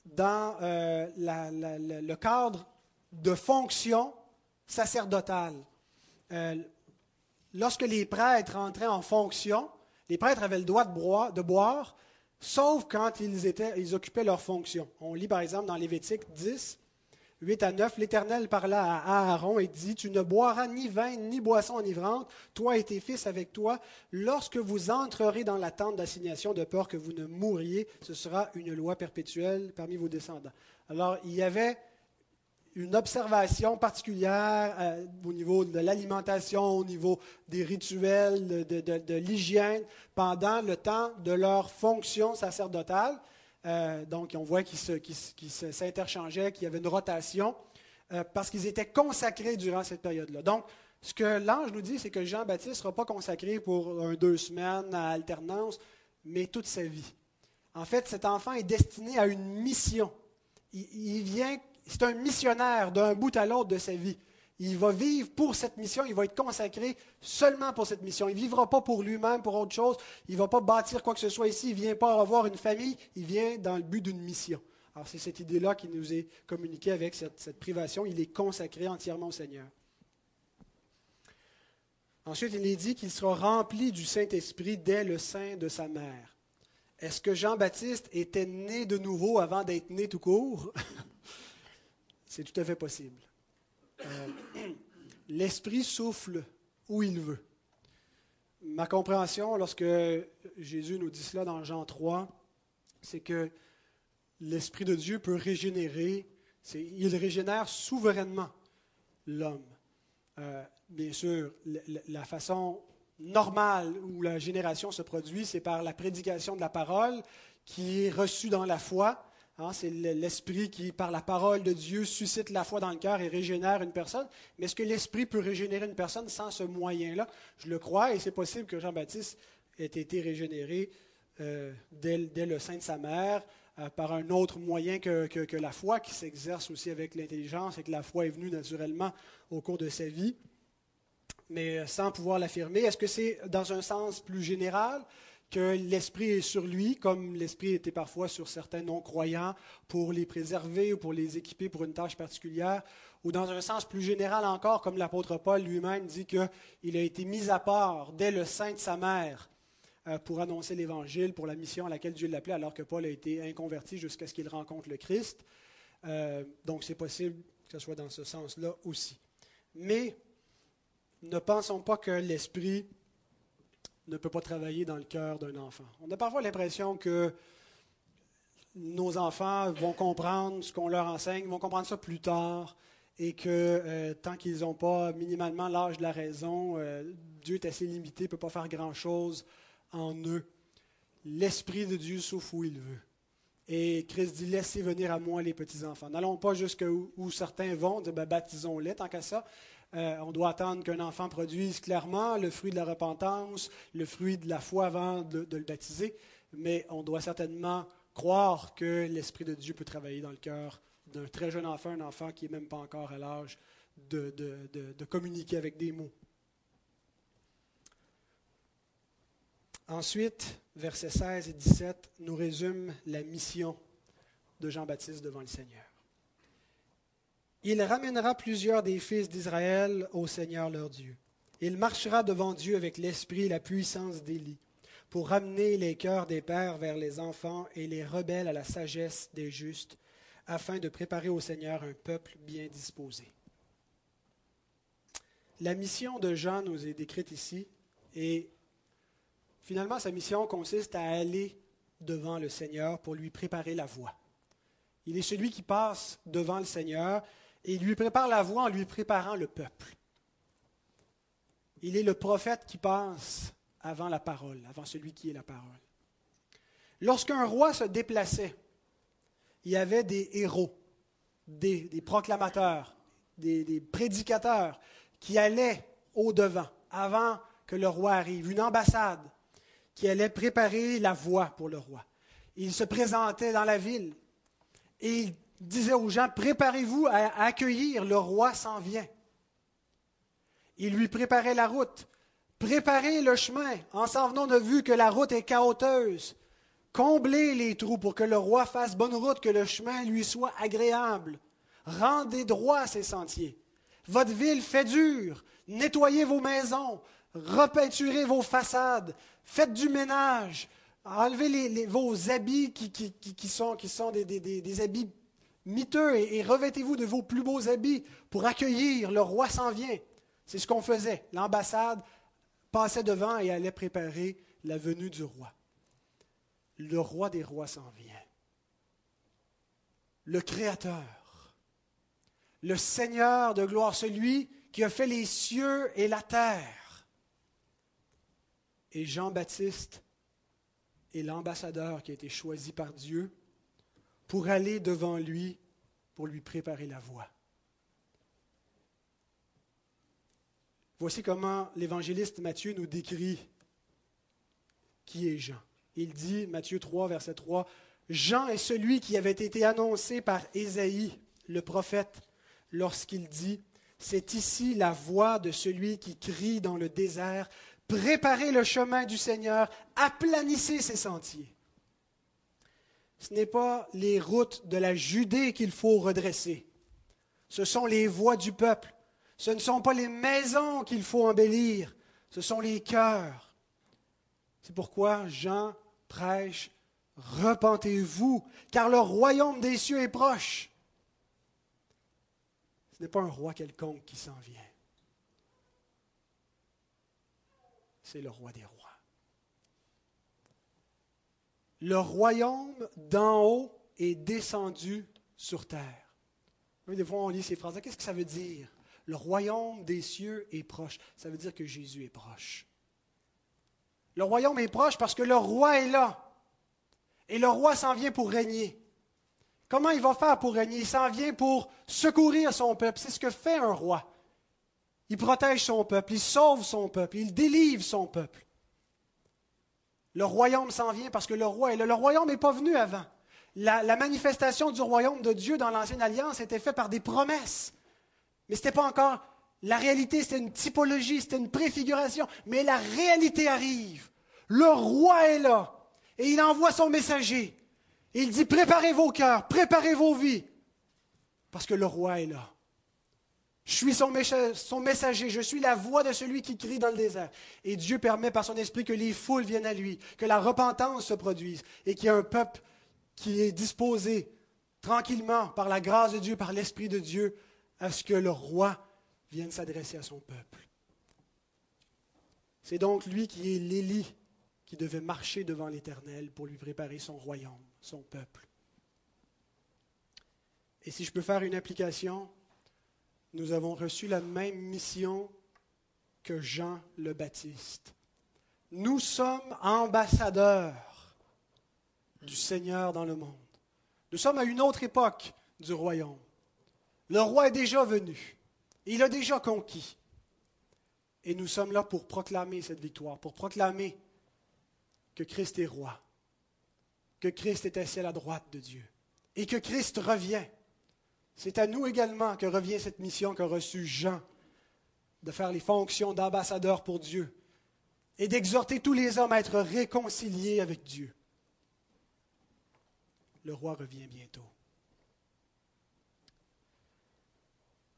dans euh, le cadre de fonctions sacerdotales. lorsque les prêtres entraient en fonction, les prêtres avaient le droit de boire sauf quand ils, étaient, ils occupaient leurs fonctions. On lit par exemple dans Lévitique 10, 8 à 9, l'Éternel parla à Aaron et dit, Tu ne boiras ni vin ni boisson enivrante, toi et tes fils avec toi, lorsque vous entrerez dans la tente d'assignation de peur que vous ne mouriez, ce sera une loi perpétuelle parmi vos descendants. Alors, il y avait une observation particulière euh, au niveau de l'alimentation, au niveau des rituels, de, l'hygiène, pendant le temps de leur fonction sacerdotale. Euh, donc, on voit qu'ils s'interchangeaient, qu'il y avait une rotation, euh, parce qu'ils étaient consacrés durant cette période-là. Donc, ce que l'ange nous dit, c'est que Jean-Baptiste ne sera pas consacré pour un, deux semaines à alternance, mais toute sa vie. En fait, cet enfant est destiné à une mission. Il, il vient c'est un missionnaire d'un bout à l'autre de sa vie. Il va vivre pour cette mission, il va être consacré seulement pour cette mission. Il ne vivra pas pour lui-même, pour autre chose. Il ne va pas bâtir quoi que ce soit ici. Il ne vient pas avoir une famille. Il vient dans le but d'une mission. Alors c'est cette idée-là qui nous est communiquée avec cette, cette privation. Il est consacré entièrement au Seigneur. Ensuite, il est dit qu'il sera rempli du Saint-Esprit dès le sein de sa mère. Est-ce que Jean-Baptiste était né de nouveau avant d'être né tout court? C'est tout à fait possible. Euh, L'Esprit souffle où il veut. Ma compréhension, lorsque Jésus nous dit cela dans Jean 3, c'est que l'Esprit de Dieu peut régénérer, il régénère souverainement l'homme. Euh, bien sûr, la, façon normale où la génération se produit, c'est par la prédication de la parole qui est reçue dans la foi Hein, c'est l'Esprit qui, par la parole de Dieu, suscite la foi dans le cœur et régénère une personne. Mais est-ce que l'Esprit peut régénérer une personne sans ce moyen-là? Je le crois et c'est possible que Jean-Baptiste ait été régénéré euh, dès, le sein de sa mère euh, par un autre moyen que, la foi qui s'exerce aussi avec l'intelligence et que la foi est venue naturellement au cours de sa vie, mais euh, sans pouvoir l'affirmer. Est-ce que c'est dans un sens plus général? Que l'Esprit est sur lui, comme l'Esprit était parfois sur certains non-croyants, pour les préserver ou pour les équiper pour une tâche particulière, ou dans un sens plus général encore, comme l'apôtre Paul lui-même dit qu'il a été mis à part dès le sein de sa mère euh, pour annoncer l'Évangile, pour la mission à laquelle Dieu l'appelait, alors que Paul a été inconverti jusqu'à ce qu'il rencontre le Christ. Euh, donc c'est possible que ce soit dans ce sens-là aussi. Mais ne pensons pas que l'Esprit ne peut pas travailler dans le cœur d'un enfant. On a parfois l'impression que nos enfants vont comprendre ce qu'on leur enseigne, vont comprendre ça plus tard, et que euh, tant qu'ils n'ont pas minimalement l'âge de la raison, euh, Dieu est assez limité, ne peut pas faire grand-chose en eux. L'Esprit de Dieu souffle où il veut. Et Christ dit, laissez venir à moi les petits-enfants. N'allons pas jusqu'à où, certains vont, ben, baptisons-les tant qu'à ça. Euh, on doit attendre qu'un enfant produise clairement le fruit de la repentance, le fruit de la foi avant de, le baptiser, mais on doit certainement croire que l'Esprit de Dieu peut travailler dans le cœur d'un très jeune enfant, un enfant qui n'est même pas encore à l'âge de, de, communiquer avec des mots. Ensuite, versets 16 et 17 nous résument la mission de Jean-Baptiste devant le Seigneur. Il ramènera plusieurs des fils d'Israël au Seigneur leur Dieu. Il marchera devant Dieu avec l'esprit et la puissance d'Élie, pour ramener les cœurs des pères vers les enfants et les rebelles à la sagesse des justes, afin de préparer au Seigneur un peuple bien disposé. la mission de Jean nous est décrite ici et finalement sa mission consiste à aller devant le Seigneur pour lui préparer la voie. Il est celui qui passe devant le Seigneur et il lui prépare la voie en lui préparant le peuple. Il est le prophète qui passe avant la parole, avant celui qui est la parole. Lorsqu'un roi se déplaçait, il y avait des héros, des, proclamateurs, des, des prédicateurs qui allaient au-devant, avant que le roi arrive, une ambassade qui allait préparer la voie pour le roi. Il se présentait dans la ville et il disait aux gens, préparez-vous à accueillir, le roi s'en vient. Il lui préparait la route. Préparez le chemin en s'en venant de vue que la route est chaoteuse. Comblez les trous pour que le roi fasse bonne route, que le chemin lui soit agréable. Rendez droit ses sentiers. Votre ville fait dur. Nettoyez vos maisons. Repeinturez vos façades. Faites du ménage. Enlevez vos habits qui, sont, des, habits miteux et revêtez-vous de vos plus beaux habits pour accueillir. Le roi s'en vient. C'est ce qu'on faisait. L'ambassade passait devant et allait préparer la venue du roi. Le roi des rois s'en vient. Le Créateur, le Seigneur de gloire, celui qui a fait les cieux et la terre. Et Jean-Baptiste est l'ambassadeur qui a été choisi par Dieu pour aller devant lui, pour lui préparer la voie. Voici comment l'évangéliste Matthieu nous décrit qui est Jean. Il dit, Matthieu 3, verset 3, Jean est celui qui avait été annoncé par Ésaïe, le prophète, lorsqu'il dit, C'est ici la voix de celui qui crie dans le désert, Préparez le chemin du Seigneur, aplanissez ses sentiers. Ce n'est pas les routes de la Judée qu'il faut redresser, ce sont les voies du peuple. Ce ne sont pas les maisons qu'il faut embellir, ce sont les cœurs. C'est pourquoi Jean prêche, repentez-vous, car le royaume des cieux est proche. Ce n'est pas un roi quelconque qui s'en vient. C'est le roi des rois. Le royaume d'en haut est descendu sur terre. Des fois, on lit ces phrases. Qu'est-ce que ça veut dire? Le royaume des cieux est proche. Ça veut dire que Jésus est proche. Le royaume est proche parce que le roi est là. Et le roi s'en vient pour régner. Comment il va faire pour régner? Il s'en vient pour secourir son peuple. C'est ce que fait un roi. Il protège son peuple, il sauve son peuple, il délivre son peuple. Le royaume s'en vient parce que le roi est là. Le royaume n'est pas venu avant. La, la manifestation du royaume de Dieu dans l'Ancienne Alliance était faite par des promesses. Mais ce n'était pas encore la réalité, c'était une typologie, c'était une préfiguration. Mais la réalité arrive. Le roi est là. Et il envoie son messager. il dit, préparez vos cœurs, préparez vos vies. Parce que le roi est là. Je suis son, messager, je suis la voix de celui qui crie dans le désert. Et Dieu permet par son esprit que les foules viennent à lui, que la repentance se produise et qu'il y ait un peuple qui est disposé tranquillement par la grâce de Dieu, par l'esprit de Dieu, à ce que le roi vienne s'adresser à son peuple. C'est donc lui qui est l'Élie qui devait marcher devant l'Éternel pour lui préparer son royaume, son peuple. Et si je peux faire une application, nous avons reçu la même mission que Jean le Baptiste. Nous sommes ambassadeurs du Seigneur dans le monde. Nous sommes à une autre époque du royaume. Le roi est déjà venu. Il a déjà conquis. Et nous sommes là pour proclamer cette victoire, pour proclamer que Christ est roi, que Christ est assis à la droite de Dieu et que Christ revient. C'est à nous également que revient cette mission qu'a reçue Jean, de faire les fonctions d'ambassadeur pour Dieu et d'exhorter tous les hommes à être réconciliés avec Dieu. Le roi revient bientôt.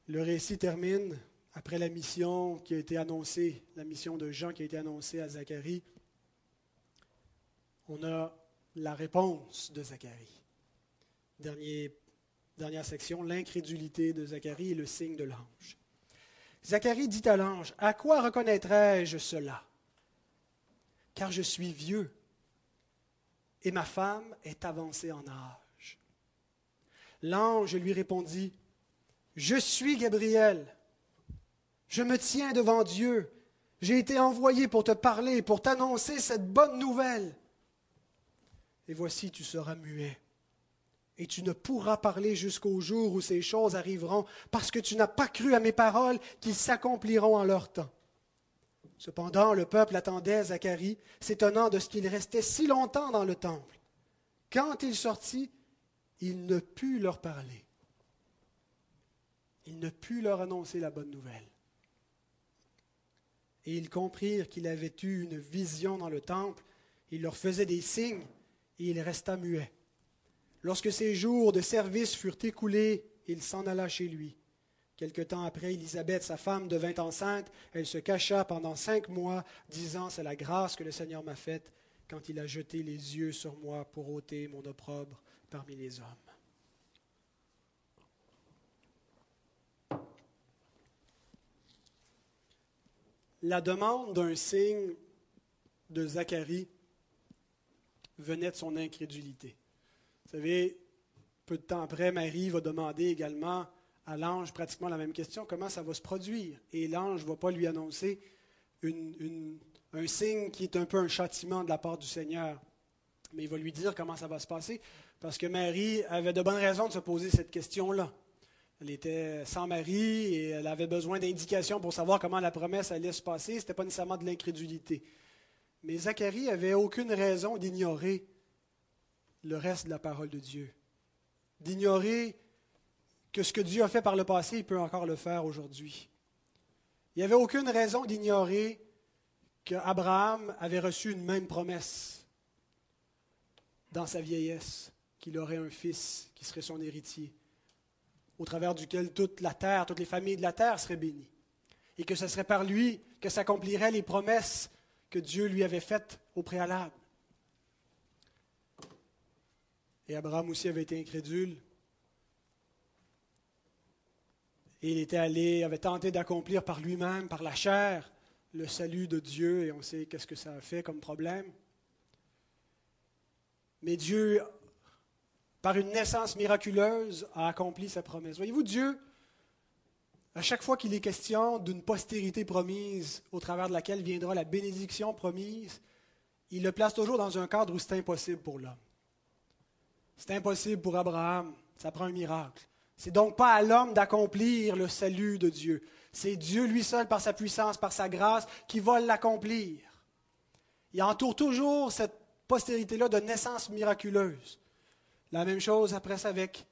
Le récit termine après la mission qui a été annoncée, la mission de Jean qui a été annoncée à Zacharie. On a la réponse de Zacharie. Dernière section, l'incrédulité de Zacharie et le signe de l'ange. Zacharie dit à l'ange, À quoi reconnaîtrai-je cela? Car je suis vieux et ma femme est avancée en âge. L'ange lui répondit, Je suis Gabriel, je me tiens devant Dieu, j'ai été envoyé pour te parler, pour t'annoncer cette bonne nouvelle. Et voici, tu seras muet et tu ne pourras parler jusqu'au jour où ces choses arriveront, parce que tu n'as pas cru à mes paroles qu'ils s'accompliront en leur temps. Cependant, le peuple attendait Zacharie, s'étonnant de ce qu'il restait si longtemps dans le temple. Quand il sortit, il ne put leur parler. Il ne put leur annoncer la bonne nouvelle. Et ils comprirent qu'il avait eu une vision dans le temple. Il leur faisait des signes et il resta muet. Lorsque ses jours de service furent écoulés, il s'en alla chez lui. Quelque temps après, Élisabeth, sa femme, devint enceinte. Elle se cacha pendant cinq mois, disant C'est la grâce que le Seigneur m'a faite quand il a jeté les yeux sur moi pour ôter mon opprobre parmi les hommes. La demande d'un signe de Zacharie venait de son incrédulité. Vous savez, peu de temps après, Marie va demander également à l'ange pratiquement la même question, comment ça va se produire? Et l'ange ne va pas lui annoncer un signe qui est un peu un châtiment de la part du Seigneur, mais il va lui dire comment ça va se passer, parce que Marie avait de bonnes raisons de se poser cette question-là. Elle était sans mari et elle avait besoin d'indications pour savoir comment la promesse allait se passer. Ce n'était pas nécessairement de l'incrédulité. Mais Zacharie avait aucune raison d'ignorer le reste de la parole de Dieu. D'ignorer que ce que Dieu a fait par le passé, il peut encore le faire aujourd'hui. Il n'y avait aucune raison d'ignorer qu'Abraham avait reçu une même promesse dans sa vieillesse, qu'il aurait un fils qui serait son héritier, au travers duquel toute la terre, toutes les familles de la terre seraient bénies, et que ce serait par lui que s'accompliraient les promesses que Dieu lui avait faites au préalable. Et Abraham aussi avait été incrédule. Et il était allé, avait tenté d'accomplir par lui-même, par la chair, le salut de Dieu, et on sait qu'est-ce que ça a fait comme problème. Mais Dieu, par une naissance miraculeuse, a accompli sa promesse. Voyez-vous, Dieu, à chaque fois qu'il est question d'une postérité promise au travers de laquelle viendra la bénédiction promise, il le place toujours dans un cadre où c'est impossible pour l'homme. C'est impossible pour Abraham. Ça prend un miracle. C'est donc pas à l'homme d'accomplir le salut de Dieu. C'est Dieu lui seul, par sa puissance, par sa grâce, qui va l'accomplir. Il entoure toujours cette postérité-là de naissance miraculeuse. La même chose après ça avec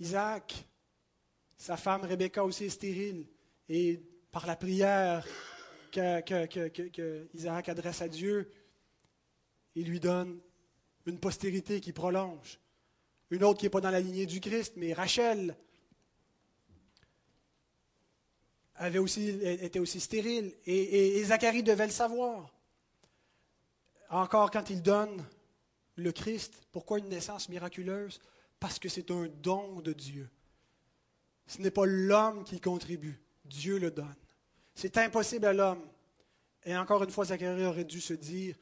Isaac. Sa femme Rebecca aussi est stérile. Et par la prière que, que Isaac adresse à Dieu, il lui donne une postérité qui prolonge. Une autre qui n'est pas dans la lignée du Christ, mais Rachel avait aussi, était aussi stérile. Et, Zacharie devait le savoir. Encore quand il donne le Christ, pourquoi une naissance miraculeuse? Parce que c'est un don de Dieu. Ce n'est pas l'homme qui contribue, Dieu le donne. C'est impossible à l'homme. Et encore une fois, Zacharie aurait dû se dire,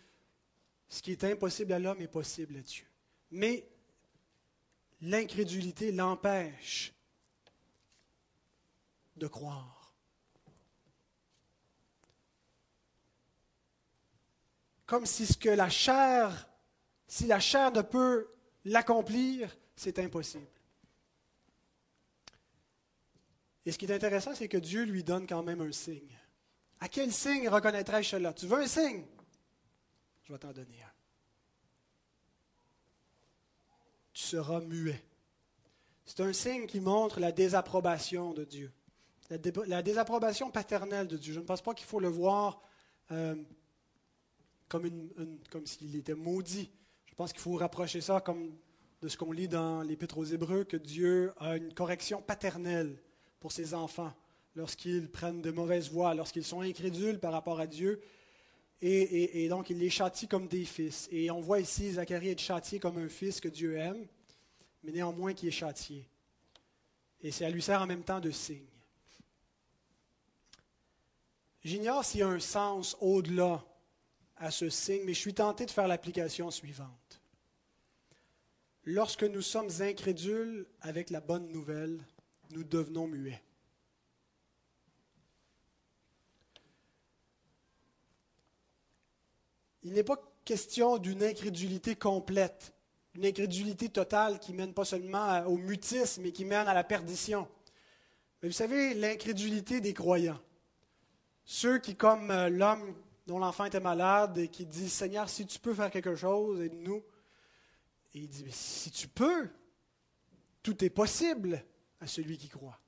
ce qui est impossible à l'homme est possible à Dieu. Mais l'incrédulité l'empêche de croire. Comme si ce que la chair, si la chair ne peut l'accomplir, c'est impossible. Et ce qui est intéressant, c'est que Dieu lui donne quand même un signe. À quel signe reconnaîtrais-je cela? Tu veux un signe? Je vais t'en donner un. Tu seras muet. C'est un signe qui montre la désapprobation de Dieu. La, désapprobation paternelle de Dieu. Je ne pense pas qu'il faut le voir euh, comme, s'il était maudit. Je pense qu'il faut rapprocher ça comme de ce qu'on lit dans l'Épître aux Hébreux, que Dieu a une correction paternelle pour ses enfants lorsqu'ils prennent de mauvaises voies, lorsqu'ils sont incrédules par rapport à Dieu, et, donc, il les châtie comme des fils. Et on voit ici Zacharie être châtié comme un fils que Dieu aime, mais néanmoins qui est châtié. Et ça lui sert en même temps de signe. J'ignore s'il y a un sens au-delà à ce signe, mais je suis tenté de faire l'application suivante. Lorsque nous sommes incrédules avec la bonne nouvelle, nous devenons muets. Il n'est pas question d'une incrédulité complète, une incrédulité totale qui mène pas seulement au mutisme, mais qui mène à la perdition. Mais vous savez, l'incrédulité des croyants, ceux qui, comme euh, l'homme dont l'enfant était malade et qui dit Seigneur, si tu peux faire quelque chose, aide-nous. Et il dit Si tu peux, tout est possible à celui qui croit.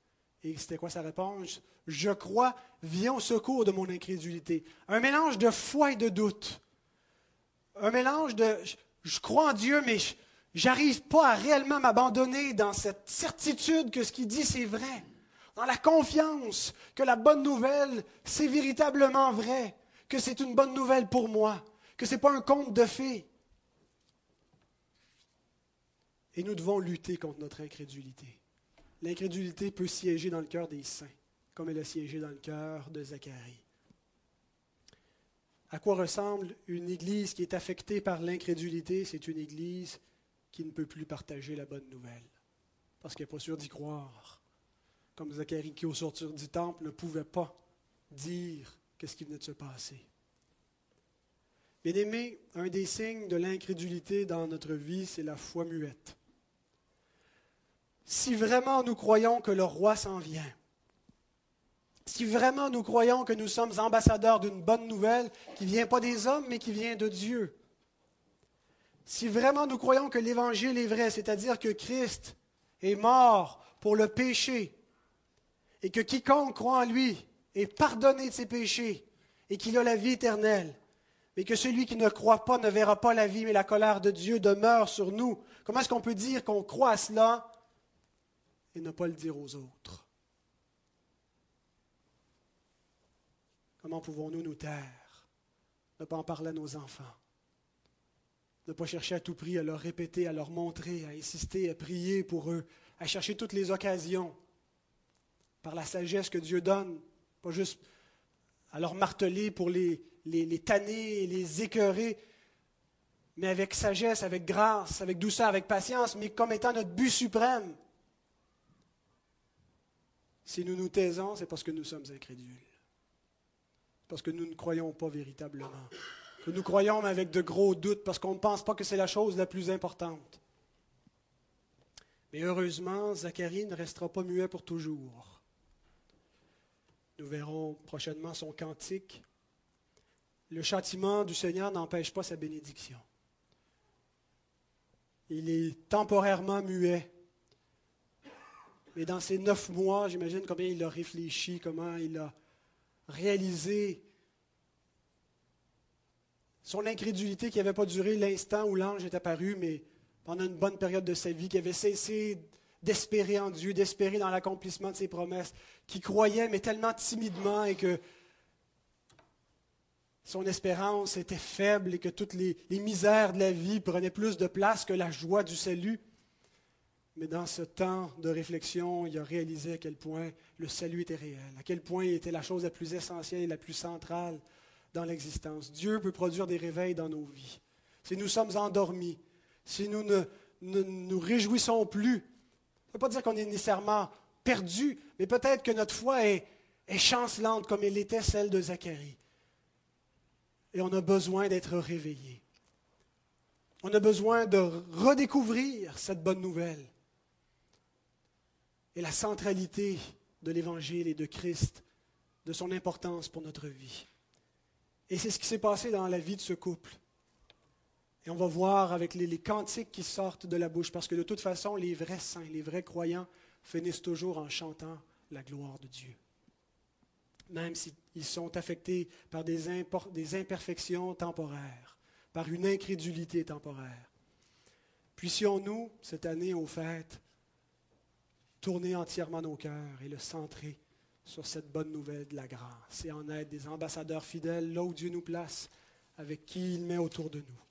Et c'était quoi sa réponse Je crois, viens au secours de mon incrédulité. Un mélange de foi et de doute. Un mélange de je, crois en Dieu, mais je n'arrive pas à réellement m'abandonner dans cette certitude que ce qu'il dit, c'est vrai dans la confiance que la bonne nouvelle, c'est véritablement vrai, que c'est une bonne nouvelle pour moi, que ce n'est pas un conte de fées. Et nous devons lutter contre notre incrédulité. L'incrédulité peut siéger dans le cœur des saints, comme elle a siégé dans le cœur de Zacharie. À quoi ressemble une Église qui est affectée par l'incrédulité? C'est une Église qui ne peut plus partager la bonne nouvelle, parce qu'elle n'est pas sûre d'y croire comme Zacharie qui, au sortir du temple, ne pouvait pas dire qu'est-ce qui venait de se passer. Bien aimé, un des signes de l'incrédulité dans notre vie, c'est la foi muette. Si vraiment nous croyons que le roi s'en vient, si vraiment nous croyons que nous sommes ambassadeurs d'une bonne nouvelle qui ne vient pas des hommes, mais qui vient de Dieu, si vraiment nous croyons que l'Évangile est vrai, c'est-à-dire que Christ est mort pour le péché, et que quiconque croit en lui est pardonné de ses péchés et qu'il a la vie éternelle, mais que celui qui ne croit pas ne verra pas la vie, mais la colère de Dieu demeure sur nous. Comment est-ce qu'on peut dire qu'on croit à cela et ne pas le dire aux autres? Comment pouvons-nous nous taire, ne pas en parler à nos enfants, ne pas chercher à tout prix à leur répéter, à leur montrer, à insister, à prier pour eux, à chercher toutes les occasions par la sagesse que Dieu donne, pas juste à leur marteler pour les, les, les tanner les écœurer, mais avec sagesse, avec grâce, avec douceur, avec patience, mais comme étant notre but suprême. Si nous nous taisons, c'est parce que nous sommes incrédules. Parce que nous ne croyons pas véritablement. Que nous croyons mais avec de gros doutes, parce qu'on ne pense pas que c'est la chose la plus importante. Mais heureusement, Zacharie ne restera pas muet pour toujours. Nous verrons prochainement son cantique. Le châtiment du Seigneur n'empêche pas sa bénédiction. Il est temporairement muet. Mais dans ces neuf mois, j'imagine combien il a réfléchi, comment il a réalisé son incrédulité qui n'avait pas duré l'instant où l'ange est apparu, mais pendant une bonne période de sa vie, qui avait cessé d'espérer en Dieu, d'espérer dans l'accomplissement de ses promesses, qui croyait, mais tellement timidement, et que son espérance était faible et que toutes les, misères de la vie prenaient plus de place que la joie du salut. Mais dans ce temps de réflexion, il a réalisé à quel point le salut était réel, à quel point il était la chose la plus essentielle et la plus centrale dans l'existence. Dieu peut produire des réveils dans nos vies. Si nous sommes endormis, si nous ne, nous réjouissons plus ne veut pas dire qu'on est nécessairement perdu, mais peut-être que notre foi est, est chancelante comme elle était celle de Zacharie. Et on a besoin d'être réveillé. On a besoin de redécouvrir cette bonne nouvelle et la centralité de l'Évangile et de Christ, de son importance pour notre vie. Et c'est ce qui s'est passé dans la vie de ce couple. Et on va voir avec les, cantiques qui sortent de la bouche, parce que de toute façon, les vrais saints, les vrais croyants finissent toujours en chantant la gloire de Dieu. Même s'ils sont affectés par des, imperfections temporaires, par une incrédulité temporaire. Puissions-nous, cette année au fait, tourner entièrement nos cœurs et le centrer sur cette bonne nouvelle de la grâce et en être des ambassadeurs fidèles là où Dieu nous place, avec qui il met autour de nous.